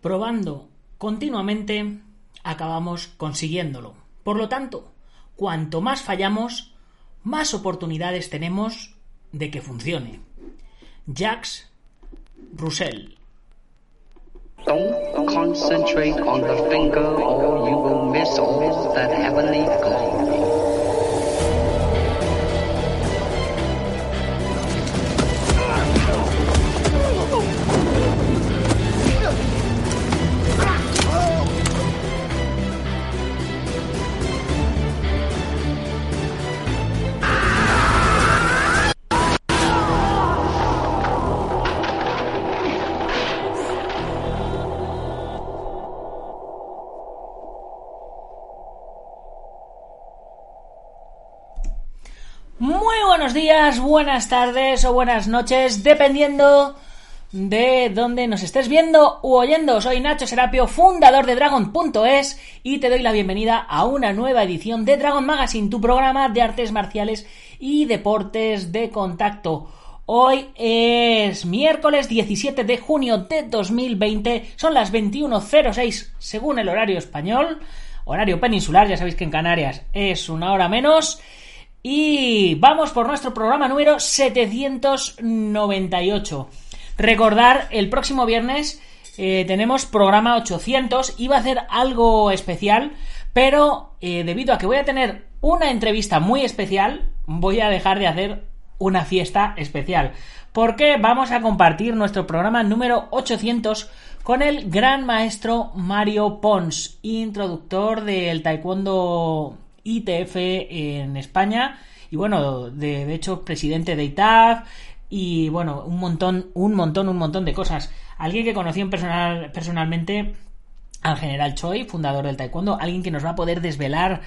Probando continuamente, acabamos consiguiéndolo. Por lo tanto, cuanto más fallamos, más oportunidades tenemos de que funcione. Jacques Roussel. Don't concentrate on the finger or you will miss all that heavenly glory. Días, buenas tardes o buenas noches, dependiendo de dónde nos estés viendo u oyendo. Soy Nacho Serapio, fundador de Dragon.es y te doy la bienvenida a una nueva edición de Dragon Magazine, tu programa de artes marciales y deportes de contacto. Hoy es miércoles 17 de junio de 2020, son las 21.06 según el horario español, horario peninsular, ya sabéis que en Canarias es una hora menos. Y vamos por nuestro programa número 798. Recordar, el próximo viernes eh, tenemos programa 800. Iba a hacer algo especial, pero eh, debido a que voy a tener una entrevista muy especial, voy a dejar de hacer una fiesta especial. Porque vamos a compartir nuestro programa número 800 con el gran maestro Mario Pons, introductor del taekwondo ITF en España y bueno, de, de hecho presidente de ITAF y bueno, un montón, un montón, un montón de cosas. Alguien que conocí personal, personalmente al general Choi, fundador del taekwondo, alguien que nos va a poder desvelar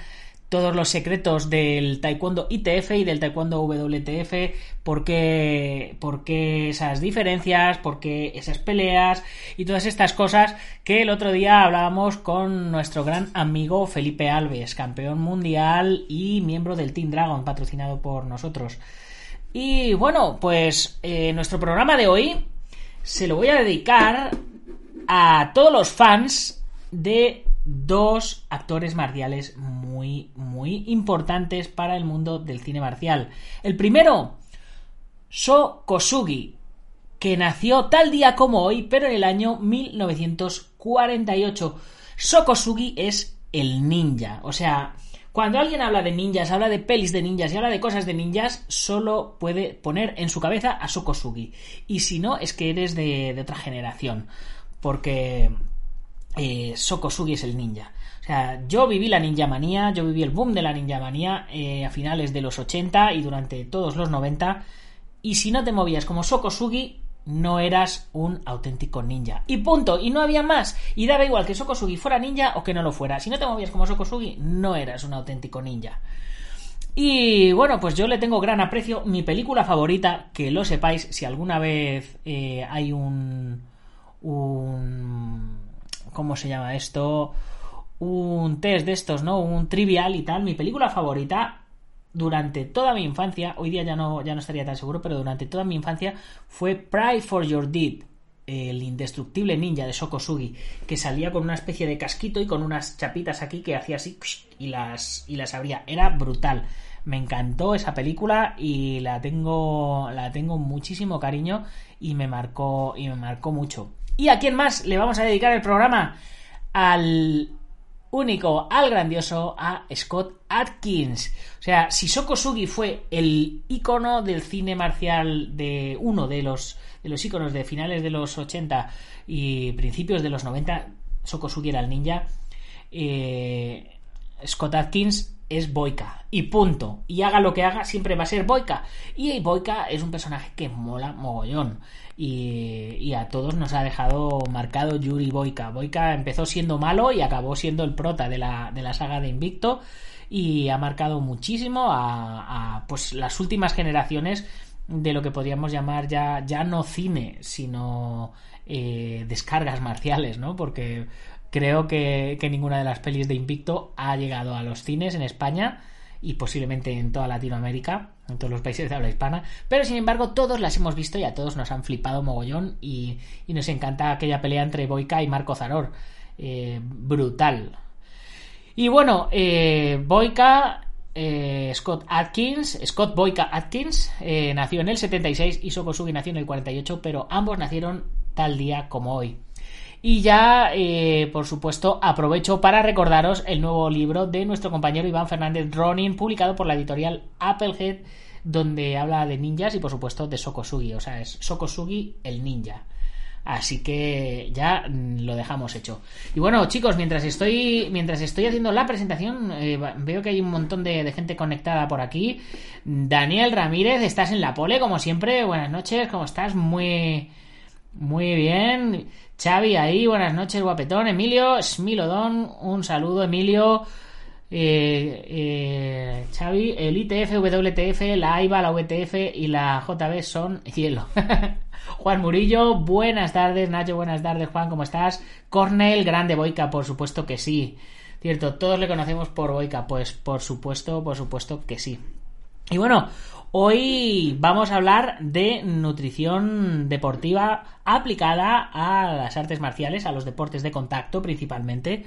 todos los secretos del taekwondo ITF y del taekwondo WTF, por qué, por qué esas diferencias, por qué esas peleas y todas estas cosas que el otro día hablábamos con nuestro gran amigo Felipe Alves, campeón mundial y miembro del Team Dragon, patrocinado por nosotros. Y bueno, pues eh, nuestro programa de hoy se lo voy a dedicar a todos los fans de dos actores marciales muy, importantes para el mundo del cine marcial. El primero, So Kosugi, que nació tal día como hoy, pero en el año 1948. So Kosugi es el ninja, o sea, cuando alguien habla de ninjas, habla de pelis de ninjas y habla de cosas de ninjas, solo puede poner en su cabeza a Sokosugi. Y si no, es que eres de, de otra generación. Porque eh, Sokosugi es el ninja. O sea, yo viví la ninja manía, yo viví el boom de la ninja manía eh, a finales de los 80 y durante todos los 90. Y si no te movías como Sokosugi, no eras un auténtico ninja. Y punto. Y no había más. Y daba igual que Sokosugi fuera ninja o que no lo fuera. Si no te movías como Sokosugi, no eras un auténtico ninja. Y bueno, pues yo le tengo gran aprecio. Mi película favorita, que lo sepáis, si alguna vez eh, hay un. un. ¿Cómo se llama esto? Un test de estos, ¿no? Un trivial y tal. Mi película favorita durante toda mi infancia, hoy día ya no, ya no estaría tan seguro, pero durante toda mi infancia fue Pride for Your Deed, el indestructible ninja de Sokosugi, que salía con una especie de casquito y con unas chapitas aquí que hacía así y las, y las abría. Era brutal. Me encantó esa película y la tengo, la tengo muchísimo cariño y me marcó, y me marcó mucho. ¿Y a quién más le vamos a dedicar el programa? Al único, al grandioso, a Scott Atkins. O sea, si Sokosugi fue el icono del cine marcial de uno de los, de los iconos de finales de los 80 y principios de los 90, Sokosugi era el ninja. Eh, Scott Atkins es Boyka. Y punto. Y haga lo que haga, siempre va a ser Boyka. Y Boyka es un personaje que mola mogollón. Y, y, a todos nos ha dejado marcado Yuri Boyka. Boyka empezó siendo malo y acabó siendo el prota de la, de la saga de Invicto. Y ha marcado muchísimo a, a pues las últimas generaciones de lo que podríamos llamar ya, ya no cine, sino eh, descargas marciales, ¿no? Porque creo que, que, ninguna de las pelis de Invicto ha llegado a los cines en España y posiblemente en toda Latinoamérica, en todos los países de habla hispana, pero sin embargo todos las hemos visto y a todos nos han flipado mogollón y, y nos encanta aquella pelea entre Boica y Marco Zaror. Eh, brutal. Y bueno, eh, Boica eh, Scott Atkins, Scott Boyka Atkins, eh, nació en el 76 y Sokosugi nació en el 48, pero ambos nacieron tal día como hoy. Y ya, eh, por supuesto, aprovecho para recordaros el nuevo libro de nuestro compañero Iván Fernández Ronin, publicado por la editorial Applehead, donde habla de ninjas y, por supuesto, de Sokosugi. O sea, es Sokosugi el ninja. Así que ya mm, lo dejamos hecho. Y bueno, chicos, mientras estoy, mientras estoy haciendo la presentación, eh, veo que hay un montón de, de, gente conectada por aquí. Daniel Ramírez, estás en la pole, como siempre. Buenas noches, ¿cómo estás? Muy, muy bien. Xavi ahí, buenas noches, guapetón. Emilio, Smilodón, un saludo, Emilio. Eh, eh, Xavi, el ITF, WTF, la AIBA, la VTF y la JB son hielo. Juan Murillo, buenas tardes, Nacho, buenas tardes, Juan, ¿cómo estás? Cornel, grande Boica, por supuesto que sí. Cierto, todos le conocemos por Boica, pues por supuesto, por supuesto que sí. Y bueno, hoy vamos a hablar de nutrición deportiva aplicada a las artes marciales, a los deportes de contacto principalmente.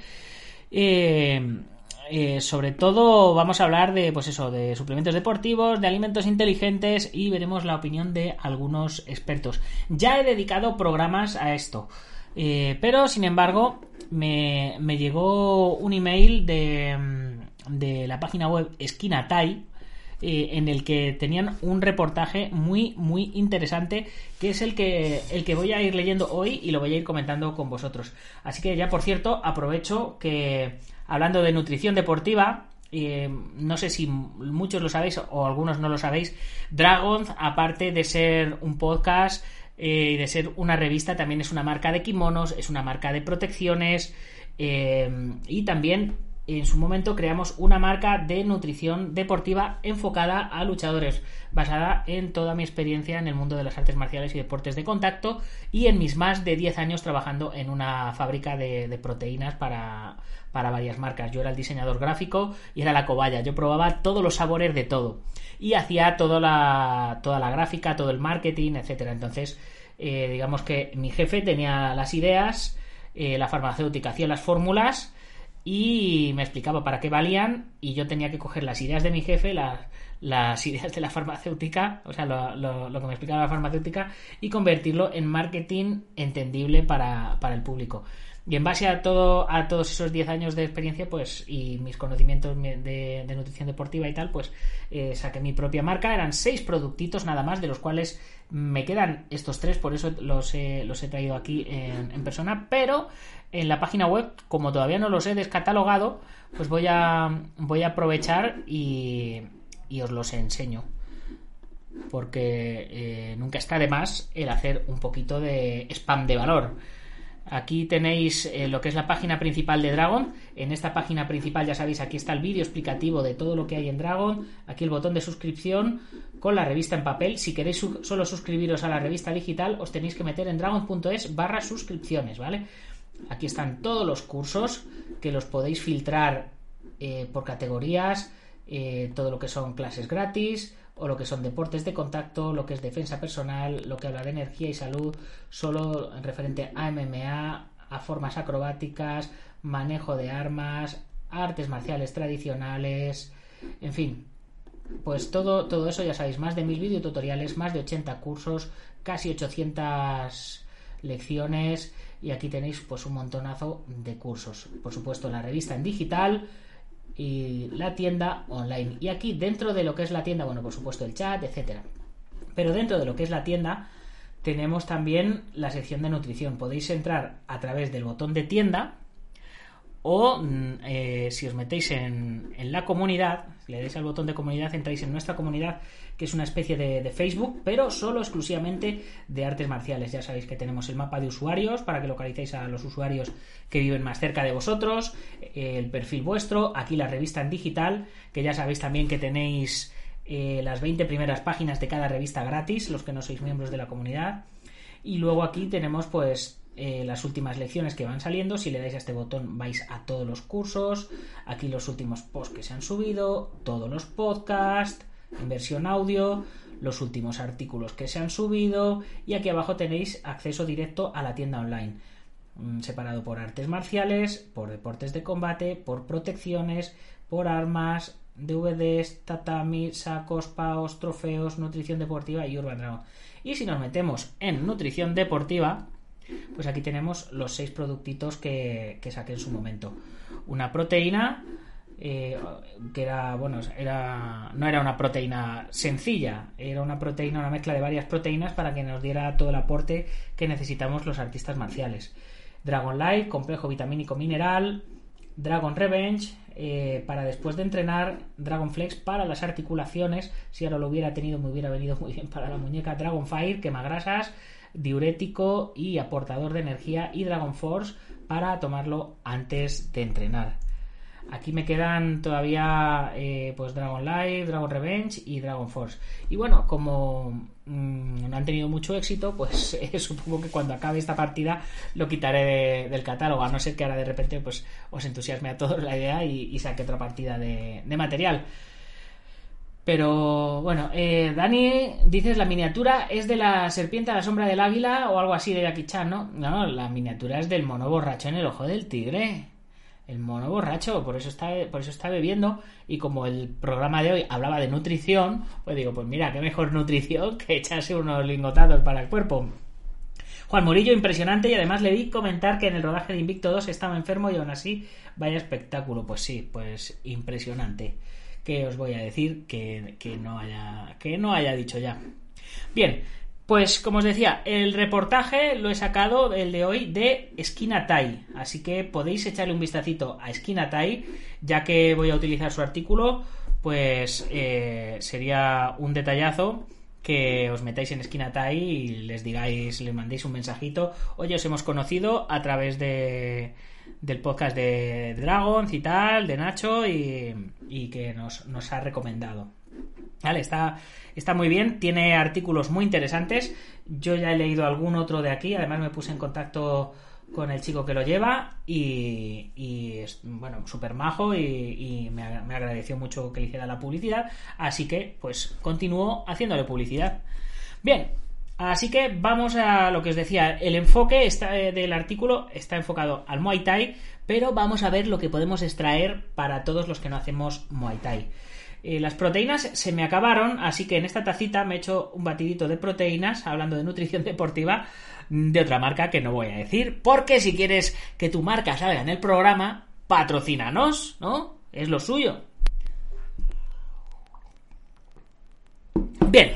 Eh, eh, sobre todo vamos a hablar de, pues eso, de suplementos deportivos, de alimentos inteligentes y veremos la opinión de algunos expertos. Ya he dedicado programas a esto, eh, pero sin embargo me, me, llegó un email de, de la página web Esquina Tai, eh, en el que tenían un reportaje muy muy interesante que es el que el que voy a ir leyendo hoy y lo voy a ir comentando con vosotros. Así que ya por cierto aprovecho que hablando de nutrición deportiva, eh, no sé si muchos lo sabéis o algunos no lo sabéis, Dragon, aparte de ser un podcast eh, y de ser una revista, también es una marca de kimonos, es una marca de protecciones y también en su momento creamos una marca de nutrición deportiva enfocada a luchadores, basada en toda mi experiencia en el mundo de las artes marciales y deportes de contacto y en mis más de 10 años trabajando en una fábrica de, proteínas para, para varias marcas. Yo era el diseñador gráfico y era la cobaya. Yo probaba todos los sabores de todo y hacía toda la, toda la gráfica, todo el marketing, etcétera. Entonces, eh, digamos que mi jefe tenía las ideas, eh, la farmacéutica hacía las fórmulas y me explicaba para qué valían y yo tenía que coger las ideas de mi jefe, las, las ideas de la farmacéutica, o sea, lo, lo, lo, que me explicaba la farmacéutica y convertirlo en marketing entendible para, para el público. Y en base a todo a todos esos 10 años de experiencia, pues, y mis conocimientos de, de nutrición deportiva y tal, pues eh, saqué mi propia marca. Eran seis productitos nada más, de los cuales me quedan estos tres, por eso los he, los he traído aquí en, en persona. Pero en la página web, como todavía no los he descatalogado, pues voy a, voy a aprovechar y, y os los enseño porque eh, nunca está de más el hacer un poquito de spam de valor. Aquí tenéis eh, lo que es la página principal de Dragon. En esta página principal, ya sabéis, aquí está el vídeo explicativo de todo lo que hay en Dragon. Aquí el botón de suscripción con la revista en papel. Si queréis solo suscribiros a la revista digital, os tenéis que meter en dragon.es barra suscripciones, ¿vale? Aquí están todos los cursos que los podéis filtrar eh, por categorías, eh, todo lo que son clases gratis, o lo que son deportes de contacto, lo que es defensa personal, lo que habla de energía y salud, solo en referente a MMA, a formas acrobáticas, manejo de armas, artes marciales tradicionales, en fin. Pues todo, todo eso ya sabéis, más de mil videotutoriales, más de 80 cursos, casi 800 lecciones y aquí tenéis pues un montonazo de cursos. Por supuesto la revista en digital, y la tienda online. Y aquí dentro de lo que es la tienda, bueno, por supuesto el chat, etcétera. Pero dentro de lo que es la tienda tenemos también la sección de nutrición. Podéis entrar a través del botón de tienda o mm, eh, si os metéis en, en la comunidad, le dais al botón de comunidad, entráis en nuestra comunidad, que es una especie de, de, Facebook, pero solo exclusivamente de artes marciales. Ya sabéis que tenemos el mapa de usuarios para que localicéis a los usuarios que viven más cerca de vosotros, el perfil vuestro, aquí la revista en digital, que ya sabéis también que tenéis eh, las 20 primeras páginas de cada revista gratis, los que no sois miembros de la comunidad. Y luego aquí tenemos pues eh, las últimas lecciones que van saliendo. Si le dais a este botón vais a todos los cursos. Aquí los últimos posts que se han subido, todos los podcasts en versión audio, los últimos artículos que se han subido y aquí abajo tenéis acceso directo a la tienda online. Mm, separado por artes marciales, por deportes de combate, por protecciones, por armas, DVDs, tatami, sacos, paos, trofeos, nutrición deportiva y Urban Dragon. Y si nos metemos en nutrición deportiva, pues aquí tenemos los seis productitos que, que saqué en su momento. Una proteína, eh, que era, bueno, era, no era una proteína sencilla, era una proteína, una mezcla de varias proteínas para que nos diera todo el aporte que necesitamos los artistas marciales. Dragon Light, complejo vitamínico mineral, Dragon Revenge, eh, para después de entrenar, Dragon Flex para las articulaciones, si ahora lo hubiera tenido me hubiera venido muy bien para la muñeca, Dragon Fire, quema grasas, diurético y aportador de energía y Dragon Force para tomarlo antes de entrenar. Aquí me quedan todavía eh, pues Dragon Light, Dragon Revenge y Dragon Force. Y bueno, como mmm, no han tenido mucho éxito, pues eh, supongo que cuando acabe esta partida lo quitaré de, del catálogo, a no ser que ahora de repente pues os entusiasme a todos la idea y, saque otra partida de material. Pero bueno, eh, Dani, dices la miniatura es de la serpiente a la sombra del águila o algo así de Jackie Chan, ¿no? No, la miniatura es del mono borracho en el ojo del tigre. El mono borracho, por eso está, por eso está bebiendo. Y como el programa de hoy hablaba de nutrición, pues digo, pues mira, qué mejor nutrición que echarse unos lingotados para el cuerpo. Juan Murillo, impresionante, y además le vi comentar que en el rodaje de Invicto 2 estaba enfermo y aún así, vaya espectáculo. Pues sí, pues impresionante que os voy a decir que, que, no, haya, que no haya dicho ya. Bien, pues como os decía, el reportaje lo he sacado, el de hoy, de Esquina Tai. Así que podéis echarle un vistacito a Esquina Tai, ya que voy a utilizar su artículo, pues eh, sería un detallazo que os metáis en Esquina Tai y les digáis, les mandéis un mensajito. Oye, os hemos conocido a través de del podcast de Dragons y tal, de Nacho, y, y que nos, ha recomendado. Vale, está, está muy bien, tiene artículos muy interesantes. Yo ya he leído algún otro de aquí, además me puse en contacto con el chico que lo lleva y, y es, bueno, súper majo y, me, me, agradeció mucho que le hiciera la publicidad, así que pues continúo haciéndole publicidad. Bien, Así que vamos a lo que os decía. El enfoque eh, del artículo está enfocado al Muay Thai, pero vamos a ver lo que podemos extraer para todos los que no hacemos Muay Thai. Eh, las proteínas se me acabaron, así que en esta tacita me he hecho un batidito de proteínas, hablando de nutrición deportiva, de otra marca que no voy a decir, porque si quieres que tu marca salga en el programa, patrocínanos, ¿no? Es lo suyo. Bien,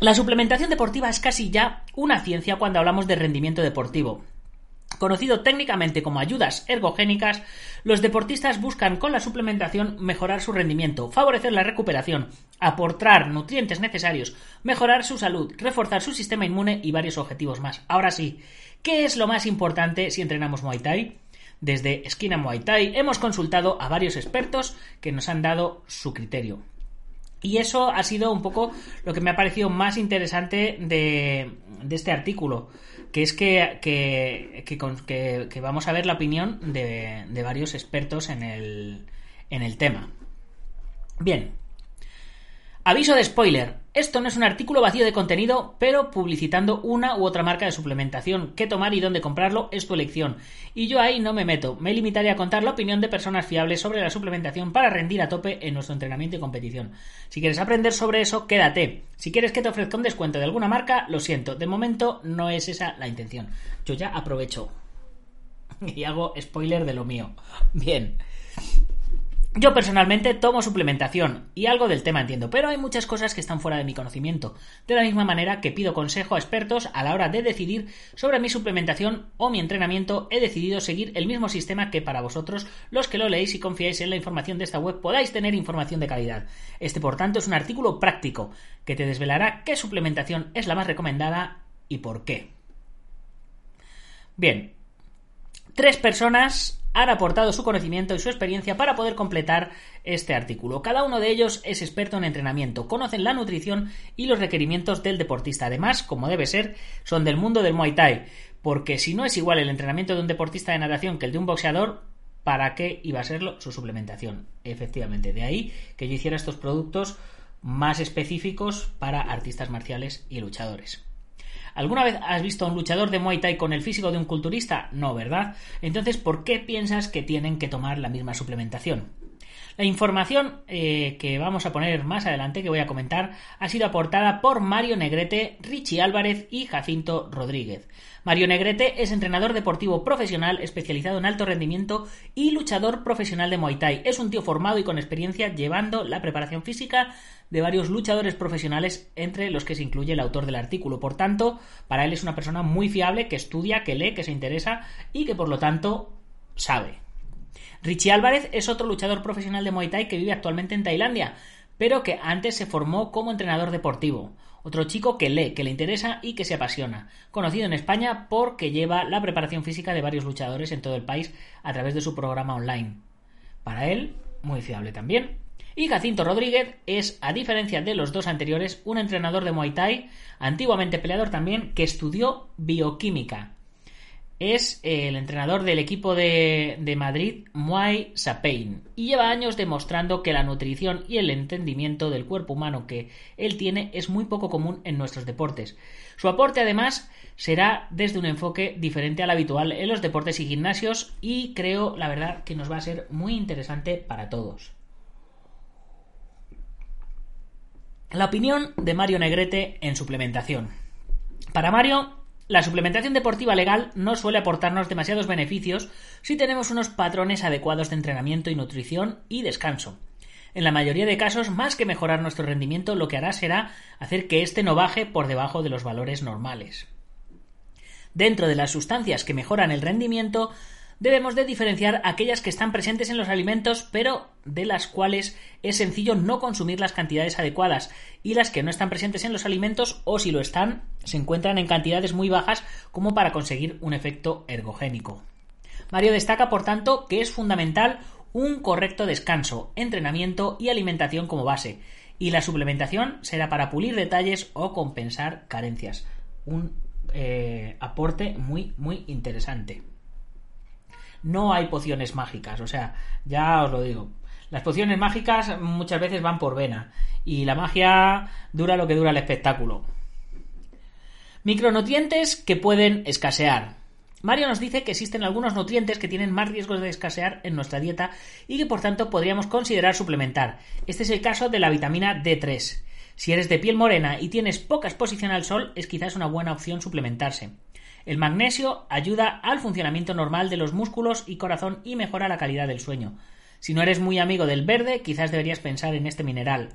la suplementación deportiva es casi ya una ciencia cuando hablamos de rendimiento deportivo. Conocido técnicamente como ayudas ergogénicas, los deportistas buscan con la suplementación mejorar su rendimiento, favorecer la recuperación, aportar nutrientes necesarios, mejorar su salud, reforzar su sistema inmune y varios objetivos más. Ahora sí, ¿qué es lo más importante si entrenamos Muay Thai? Desde Esquina Muay Thai hemos consultado a varios expertos que nos han dado su criterio. Y eso ha sido un poco lo que me ha parecido más interesante de, de este artículo, que es que, que, que, que, vamos a ver la opinión de, de varios expertos en el, en el tema. Bien, Aviso de spoiler. Esto no es un artículo vacío de contenido, pero publicitando una u otra marca de suplementación. Qué tomar y dónde comprarlo es tu elección. Y yo ahí no me meto. Me limitaré a contar la opinión de personas fiables sobre la suplementación para rendir a tope en nuestro entrenamiento y competición. Si quieres aprender sobre eso, quédate. Si quieres que te ofrezca un descuento de alguna marca, lo siento. De momento no es esa la intención. Yo ya aprovecho. Y hago spoiler de lo mío. Bien. Yo personalmente tomo suplementación y algo del tema entiendo, pero hay muchas cosas que están fuera de mi conocimiento, de la misma manera que pido consejo a expertos a la hora de decidir sobre mi suplementación o mi entrenamiento, he decidido seguir el mismo sistema que para vosotros, los que lo leéis y confiáis en la información de esta web, podáis tener información de calidad. Este, por tanto, es un artículo práctico que te desvelará qué suplementación es la más recomendada y por qué. Bien, tres personas han aportado su conocimiento y su experiencia para poder completar este artículo. Cada uno de ellos es experto en entrenamiento, conocen la nutrición y los requerimientos del deportista. Además, como debe ser, son del mundo del Muay Thai, porque si no es igual el entrenamiento de un deportista de natación que el de un boxeador, ¿para qué iba a serlo su suplementación? Efectivamente, de ahí que yo hiciera estos productos más específicos para artistas marciales y luchadores. ¿Alguna vez has visto a un luchador de Muay Thai con el físico de un culturista? No, ¿verdad? Entonces, ¿por qué piensas que tienen que tomar la misma suplementación? La información eh, que vamos a poner más adelante, que voy a comentar, ha sido aportada por Mario Negrete, Richie Álvarez y Jacinto Rodríguez. Mario Negrete es entrenador deportivo profesional especializado en alto rendimiento y luchador profesional de Muay Thai. Es un tío formado y con experiencia llevando la preparación física de varios luchadores profesionales, entre los que se incluye el autor del artículo. Por tanto, para él es una persona muy fiable, que estudia, que lee, que se interesa y que por lo tanto sabe. Richie Álvarez es otro luchador profesional de Muay Thai que vive actualmente en Tailandia, pero que antes se formó como entrenador deportivo. Otro chico que lee, que le interesa y que se apasiona. Conocido en España porque lleva la preparación física de varios luchadores en todo el país a través de su programa online. Para él, muy fiable también. Y Jacinto Rodríguez es, a diferencia de los dos anteriores, un entrenador de Muay Thai, antiguamente peleador también, que estudió bioquímica. Es el entrenador del equipo de, de Madrid Muay Sapein y lleva años demostrando que la nutrición y el entendimiento del cuerpo humano que él tiene es muy poco común en nuestros deportes. Su aporte además será desde un enfoque diferente al habitual en los deportes y gimnasios y creo la verdad que nos va a ser muy interesante para todos. La opinión de Mario Negrete en suplementación. Para Mario, la suplementación deportiva legal no suele aportarnos demasiados beneficios si tenemos unos patrones adecuados de entrenamiento y nutrición y descanso. En la mayoría de casos, más que mejorar nuestro rendimiento, lo que hará será hacer que éste no baje por debajo de los valores normales. Dentro de las sustancias que mejoran el rendimiento, debemos de diferenciar aquellas que están presentes en los alimentos pero de las cuales es sencillo no consumir las cantidades adecuadas y las que no están presentes en los alimentos o si lo están se encuentran en cantidades muy bajas como para conseguir un efecto ergogénico. Mario destaca por tanto que es fundamental un correcto descanso, entrenamiento y alimentación como base y la suplementación será para pulir detalles o compensar carencias. Un eh, aporte muy muy interesante no hay pociones mágicas. O sea, ya os lo digo. Las pociones mágicas muchas veces van por vena. Y la magia dura lo que dura el espectáculo. Micronutrientes que pueden escasear. Mario nos dice que existen algunos nutrientes que tienen más riesgos de escasear en nuestra dieta y que por tanto podríamos considerar suplementar. Este es el caso de la vitamina D3. Si eres de piel morena y tienes poca exposición al sol, es quizás una buena opción suplementarse. El magnesio ayuda al funcionamiento normal de los músculos y corazón y mejora la calidad del sueño. Si no eres muy amigo del verde, quizás deberías pensar en este mineral.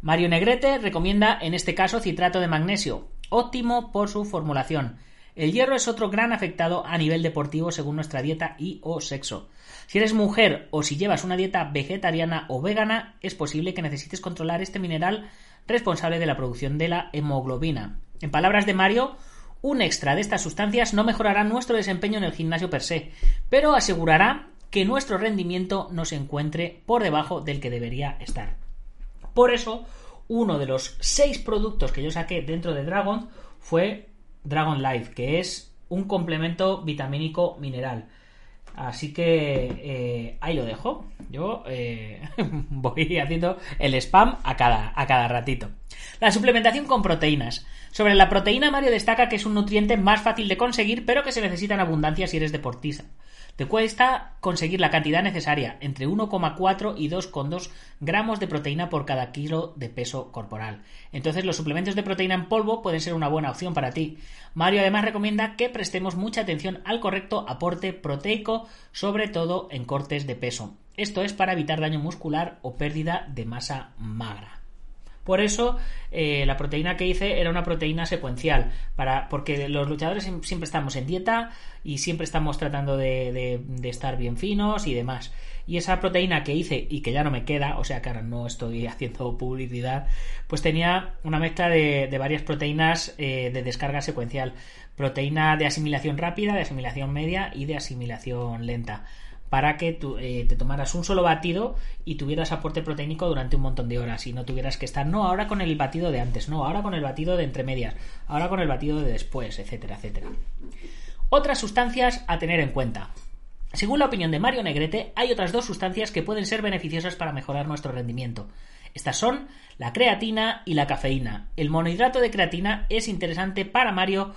Mario Negrete recomienda en este caso citrato de magnesio, óptimo por su formulación. El hierro es otro gran afectado a nivel deportivo según nuestra dieta y o sexo. Si eres mujer o si llevas una dieta vegetariana o vegana, es posible que necesites controlar este mineral responsable de la producción de la hemoglobina. En palabras de Mario, un extra de estas sustancias no mejorará nuestro desempeño en el gimnasio per se, pero asegurará que nuestro rendimiento no se encuentre por debajo del que debería estar. Por eso, uno de los seis productos que yo saqué dentro de Dragon fue Dragon Life, que es un complemento vitamínico mineral. Así que eh, ahí lo dejo. Yo eh, voy haciendo el spam a cada, a cada ratito. La suplementación con proteínas. Sobre la proteína, Mario destaca que es un nutriente más fácil de conseguir, pero que se necesita en abundancia si eres deportista. Te cuesta conseguir la cantidad necesaria, entre 1,4 y 2,2 gramos de proteína por cada kilo de peso corporal. Entonces los suplementos de proteína en polvo pueden ser una buena opción para ti. Mario además recomienda que prestemos mucha atención al correcto aporte proteico, sobre todo en cortes de peso. Esto es para evitar daño muscular o pérdida de masa magra. Por eso eh, la proteína que hice era una proteína secuencial, para, porque los luchadores siempre estamos en dieta y siempre estamos tratando de, estar bien finos y demás. Y esa proteína que hice y que ya no me queda, o sea que ahora no estoy haciendo publicidad, pues tenía una mezcla de, varias proteínas eh, de descarga secuencial. Proteína de asimilación rápida, de asimilación media y de asimilación lenta para que eh, te tomaras un solo batido y tuvieras aporte proteínico durante un montón de horas y no tuvieras que estar, no, ahora con el batido de antes, no, ahora con el batido de entre medias, ahora con el batido de después, etcétera, etcétera. Otras sustancias a tener en cuenta. Según la opinión de Mario Negrete, hay otras dos sustancias que pueden ser beneficiosas para mejorar nuestro rendimiento. Estas son la creatina y la cafeína. El monohidrato de creatina es interesante para Mario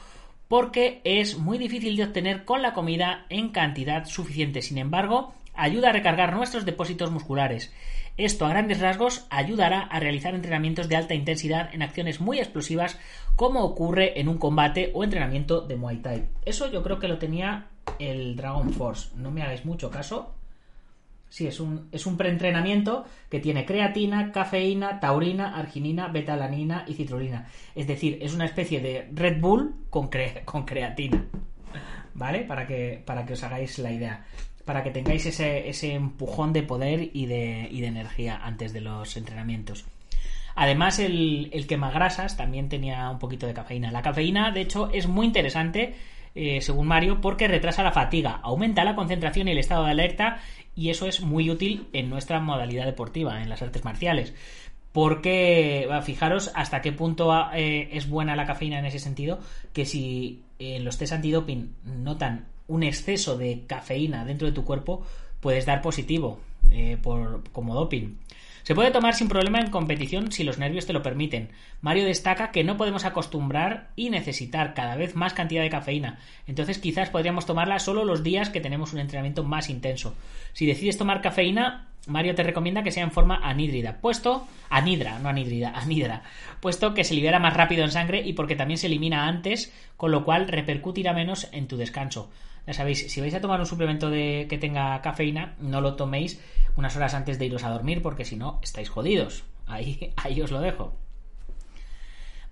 porque es muy difícil de obtener con la comida en cantidad suficiente. Sin embargo, ayuda a recargar nuestros depósitos musculares. Esto a grandes rasgos ayudará a realizar entrenamientos de alta intensidad en acciones muy explosivas como ocurre en un combate o entrenamiento de Muay Thai. Eso yo creo que lo tenía el Dragon Force. No me hagáis mucho caso, Sí, es un, es un preentrenamiento que tiene creatina, cafeína, taurina, arginina, betalanina y citrulina. Es decir, es una especie de Red Bull con, con creatina. ¿Vale? Para que, para que os hagáis la idea. Para que tengáis ese, ese empujón de poder y de, y de energía antes de los entrenamientos. Además, el, el quemagrasas también tenía un poquito de cafeína. La cafeína, de hecho, es muy interesante eh, según Mario, porque retrasa la fatiga, aumenta la concentración y el estado de alerta, y eso es muy útil en nuestra modalidad deportiva, en las artes marciales. Porque, fijaros hasta qué punto eh, es buena la cafeína en ese sentido, que si en los test antidoping notan un exceso de cafeína dentro de tu cuerpo, puedes dar positivo eh, por, como doping. Se puede tomar sin problema en competición si los nervios te lo permiten. Mario destaca que no podemos acostumbrar y necesitar cada vez más cantidad de cafeína. Entonces quizás podríamos tomarla solo los días que tenemos un entrenamiento más intenso. Si decides tomar cafeína, Mario te recomienda que sea en forma anhídrida, puesto anhidra, no anhídrida, anhidra, puesto que se libera más rápido en sangre y porque también se elimina antes, con lo cual repercutirá menos en tu descanso. Ya sabéis, si vais a tomar un suplemento de que tenga cafeína, no lo toméis unas horas antes de iros a dormir porque si no estáis jodidos. Ahí, ahí os lo dejo.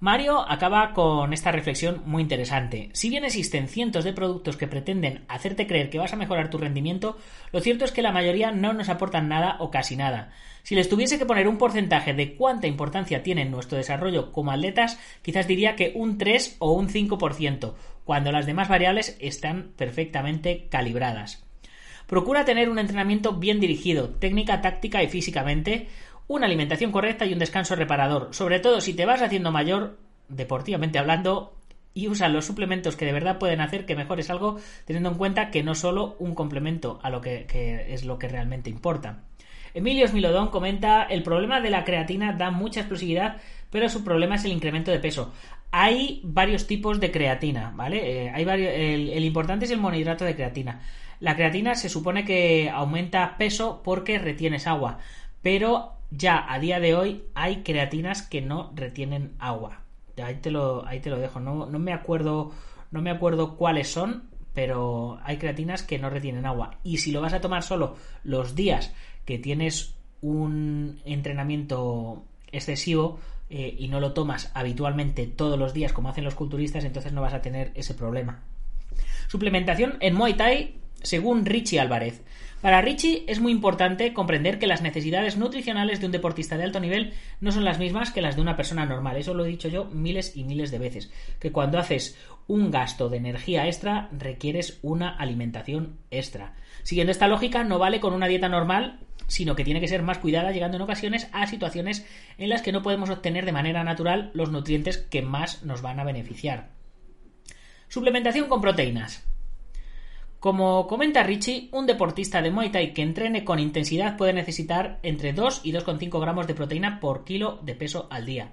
Mario acaba con esta reflexión muy interesante. Si bien existen cientos de productos que pretenden hacerte creer que vas a mejorar tu rendimiento, lo cierto es que la mayoría no nos aportan nada o casi nada. Si les tuviese que poner un porcentaje de cuánta importancia tiene nuestro desarrollo como atletas, quizás diría que un 3 o un 5%, cuando las demás variables están perfectamente calibradas. Procura tener un entrenamiento bien dirigido, técnica, táctica y físicamente, una alimentación correcta y un descanso reparador, sobre todo si te vas haciendo mayor, deportivamente hablando, y usa los suplementos que de verdad pueden hacer que mejores algo, teniendo en cuenta que no solo un complemento a lo que, es lo que realmente importa. Emilio Smilodón comenta, el problema de la creatina da mucha explosividad, pero su problema es el incremento de peso. Hay varios tipos de creatina, ¿vale? Eh, hay varios, el, importante es el monohidrato de creatina. La creatina se supone que aumenta peso porque retienes agua, pero ya a día de hoy hay creatinas que no retienen agua. Ahí te lo, ahí te lo dejo. No, no, me acuerdo. No me acuerdo cuáles son. Pero hay creatinas que no retienen agua. Y si lo vas a tomar solo los días que tienes un entrenamiento excesivo eh, y no lo tomas habitualmente todos los días como hacen los culturistas, entonces no vas a tener ese problema. Suplementación en Muay Thai según Richie Álvarez. Para Richie es muy importante comprender que las necesidades nutricionales de un deportista de alto nivel no son las mismas que las de una persona normal. Eso lo he dicho yo miles y miles de veces. Que cuando haces un gasto de energía extra requieres una alimentación extra. Siguiendo esta lógica, no vale con una dieta normal, sino que tiene que ser más cuidada, llegando en ocasiones a situaciones en las que no podemos obtener de manera natural los nutrientes que más nos van a beneficiar. Suplementación con proteínas. Como comenta Richie, un deportista de Muay Thai que entrene con intensidad puede necesitar entre 2 y 2,5 gramos de proteína por kilo de peso al día.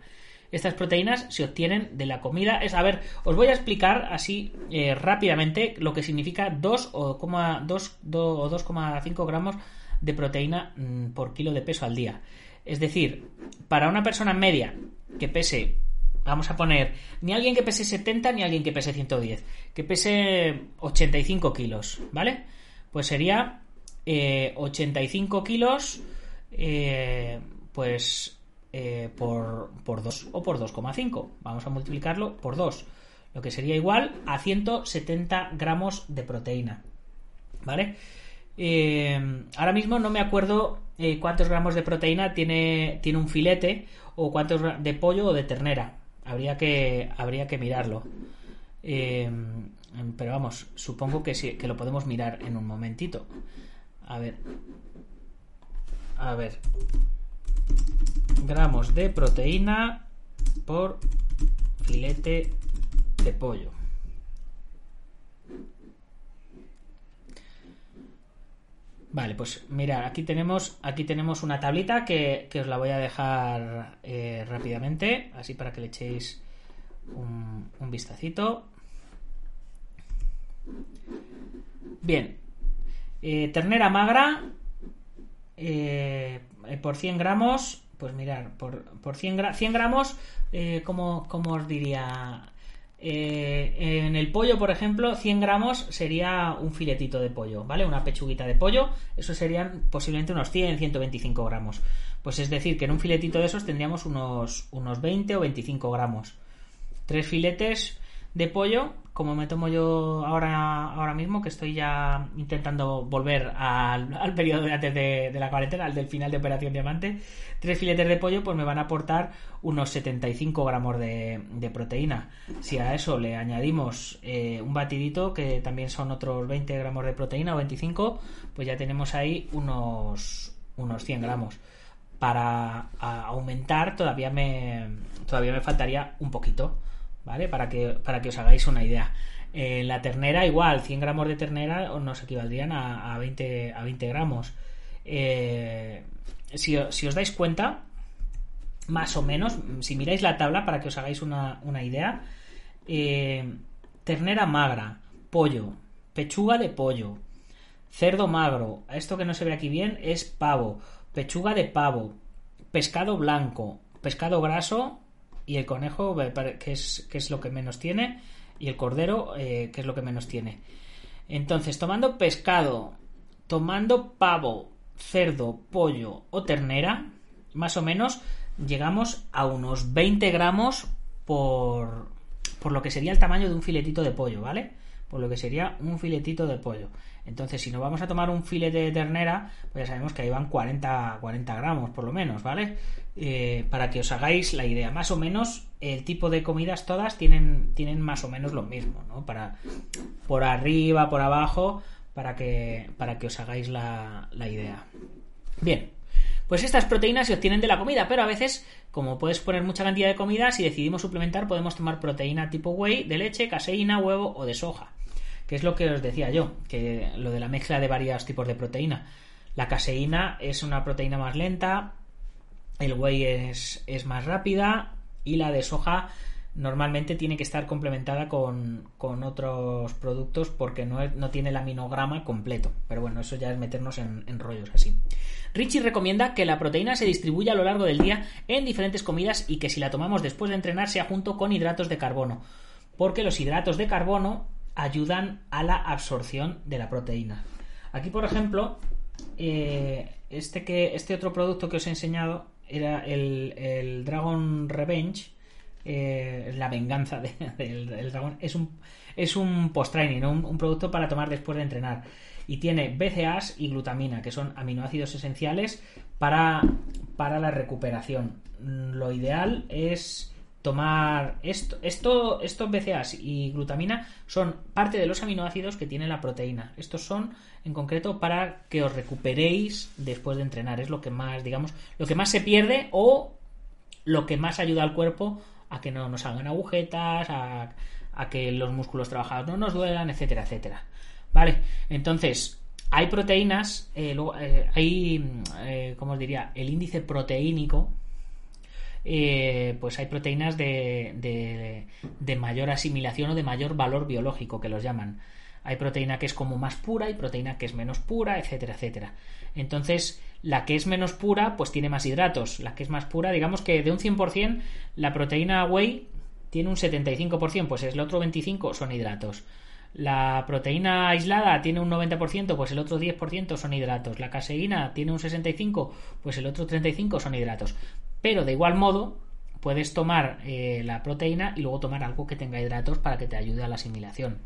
Estas proteínas se obtienen de la comida. Es, a ver, os voy a explicar así eh, rápidamente lo que significa 2 o 2,5 gramos de proteína mm, por kilo de peso al día. Es decir, para una persona media que pese Vamos a poner ni alguien que pese 70 ni alguien que pese 110. Que pese 85 kilos, ¿vale? Pues sería eh, 85 kilos, eh, pues eh, por, por 2 o por 2,5. Vamos a multiplicarlo por 2, lo que sería igual a 170 gramos de proteína. ¿Vale? Eh, ahora mismo no me acuerdo eh, cuántos gramos de proteína tiene, tiene un filete o cuántos de pollo o de ternera. Habría que, habría que mirarlo. Eh, pero vamos, supongo que sí, que lo podemos mirar en un momentito. A ver. A ver. Gramos de proteína por filete de pollo. Vale, pues mira, aquí tenemos, aquí tenemos una tablita que, que os la voy a dejar eh, rápidamente, así para que le echéis un, vistacito. Bien, eh, ternera magra eh, por 100 gramos, pues mirar, por, por 100, gra- 100 gramos, ¿cómo, cómo os diría? Eh, en el pollo, por ejemplo, 100 gramos sería un filetito de pollo, ¿vale? Una pechuguita de pollo, eso serían posiblemente unos 100, 125 gramos. Pues es decir, que en un filetito de esos tendríamos unos, unos 20 o 25 gramos. Tres filetes de pollo, como me tomo yo ahora, ahora mismo, que estoy ya intentando volver al, al periodo de antes de, de la cuarentena, al del final de Operación Diamante, tres filetes de pollo pues me van a aportar unos 75 gramos de, de proteína. Si a eso le añadimos eh, un batidito, que también son otros 20 gramos de proteína o 25, pues ya tenemos ahí unos, unos 100 gramos. Para aumentar todavía me, todavía me faltaría un poquito. ¿Vale? Para que, para que os hagáis una idea. La ternera, igual, 100 gramos de ternera nos equivaldrían a, a 20, a 20 gramos. Eh, si, si os dais cuenta, más o menos, si miráis la tabla para que os hagáis una, una idea, eh, ternera magra, pollo, pechuga de pollo, cerdo magro, esto que no se ve aquí bien es pavo, pechuga de pavo, pescado blanco, pescado graso y el conejo, que es, que es lo que menos tiene, y el cordero, eh, que es lo que menos tiene. Entonces, tomando pescado, tomando pavo, cerdo, pollo o ternera, más o menos llegamos a unos 20 gramos por, por lo que sería el tamaño de un filetito de pollo, ¿vale? Por lo que sería un filetito de pollo. Entonces, si nos vamos a tomar un filete de ternera, pues ya sabemos que ahí van 40, 40 gramos, por lo menos, ¿vale? Eh, para que os hagáis la idea. Más o menos, el tipo de comidas todas tienen, tienen más o menos lo mismo, ¿no? Para, por arriba, por abajo, para que, para que os hagáis la, la idea. Bien, pues estas proteínas se obtienen de la comida, pero a veces, como puedes poner mucha cantidad de comida, si decidimos suplementar, podemos tomar proteína tipo whey, de leche, caseína, huevo o de soja. Que es lo que os decía yo, que lo de la mezcla de varios tipos de proteína. La caseína es una proteína más lenta, el whey es, es más rápida y la de soja normalmente tiene que estar complementada con, con otros productos porque no, no tiene el aminograma completo. Pero bueno, eso ya es meternos en, en rollos así. Richie recomienda que la proteína se distribuya a lo largo del día en diferentes comidas y que si la tomamos después de entrenar sea junto con hidratos de carbono, porque los hidratos de carbono ayudan a la absorción de la proteína. Aquí, por ejemplo, eh, este, que, este otro producto que os he enseñado era el, el Dragon Revenge, eh, la venganza de- del, del dragón. Es un, es un post-training, ¿no? un, un producto para tomar después de entrenar. Y tiene BCAAs y glutamina, que son aminoácidos esenciales para, para la recuperación. Lo ideal es tomar esto, esto, estos BCAAs y glutamina son parte de los aminoácidos que tiene la proteína. Estos son en concreto para que os recuperéis después de entrenar. Es lo que más, digamos, lo que más se pierde o lo que más ayuda al cuerpo a que no nos salgan agujetas, a, que los músculos trabajados no nos duelan, etcétera, etcétera. Vale, entonces hay proteínas, eh, luego, eh, hay, mm, eh, ¿cómo os diría? El índice proteínico, eh, pues hay proteínas de, de, de mayor asimilación o de mayor valor biológico, que los llaman. Hay proteína que es como más pura y proteína que es menos pura, etcétera, etcétera. Entonces, la que es menos pura, pues tiene más hidratos. La que es más pura, digamos que de un 100%, la proteína whey tiene un 75%, pues el otro 25% son hidratos. La proteína aislada tiene un 90%, pues el otro 10% son hidratos. La caseína tiene un 65%, pues el otro 35% son hidratos. Pero de igual modo, puedes tomar eh, la proteína y luego tomar algo que tenga hidratos para que te ayude a la asimilación.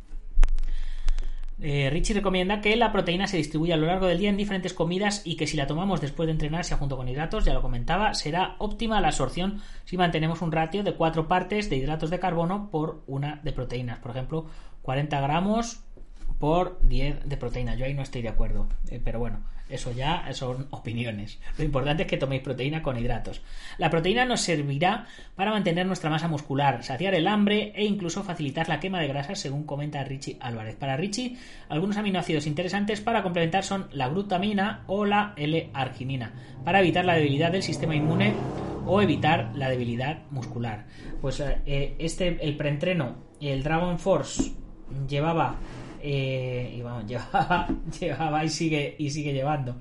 Eh, Richie recomienda que la proteína se distribuya a lo largo del día en diferentes comidas y que si la tomamos después de entrenar, sea junto con hidratos, ya lo comentaba, será óptima la absorción si mantenemos un ratio de 4 partes de hidratos de carbono por una de proteínas. Por ejemplo, 40 gramos por 10 de proteína. Yo ahí no estoy de acuerdo, eh, pero bueno, eso ya son opiniones. Lo importante es que toméis proteína con hidratos. La proteína nos servirá para mantener nuestra masa muscular, saciar el hambre e incluso facilitar la quema de grasas, según comenta Richie Álvarez. Para Richie, algunos aminoácidos interesantes para complementar son la glutamina o la L-arginina, para evitar la debilidad del sistema inmune o evitar la debilidad muscular. Pues eh, este, el preentreno, el Dragon Force, llevaba eh, y vamos, llevaba, y sigue, y sigue llevando.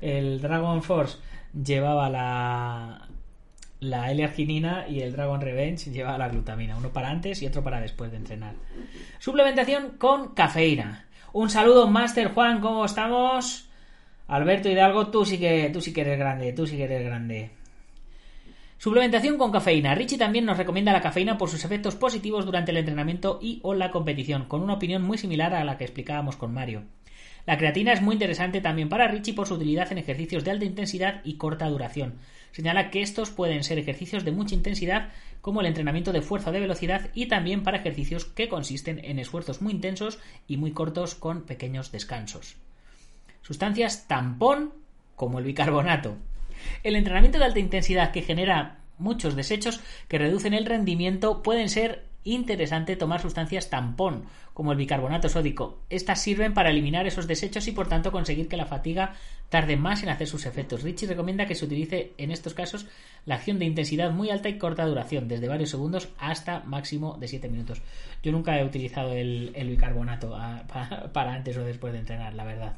El Dragon Force llevaba la, la L-arginina y el Dragon Revenge llevaba la glutamina. Uno para antes y otro para después de entrenar. Suplementación con cafeína. Un saludo, Master Juan, ¿cómo estamos? Alberto Hidalgo, tú sí que, tú sí que eres grande, tú sí que eres grande. Suplementación con cafeína. Richie también nos recomienda la cafeína por sus efectos positivos durante el entrenamiento y o la competición, con una opinión muy similar a la que explicábamos con Mario. La creatina es muy interesante también para Richie por su utilidad en ejercicios de alta intensidad y corta duración. Señala que estos pueden ser ejercicios de mucha intensidad como el entrenamiento de fuerza o de velocidad y también para ejercicios que consisten en esfuerzos muy intensos y muy cortos con pequeños descansos. Sustancias tampón como el bicarbonato. El entrenamiento de alta intensidad que genera muchos desechos que reducen el rendimiento pueden ser interesante tomar sustancias tampón, como el bicarbonato sódico. Estas sirven para eliminar esos desechos y por tanto conseguir que la fatiga tarde más en hacer sus efectos. Richie recomienda que se utilice en estos casos la acción de intensidad muy alta y corta duración, desde varios segundos hasta máximo de 7 minutos. Yo nunca he utilizado el, bicarbonato ah, para antes o después de entrenar, la verdad.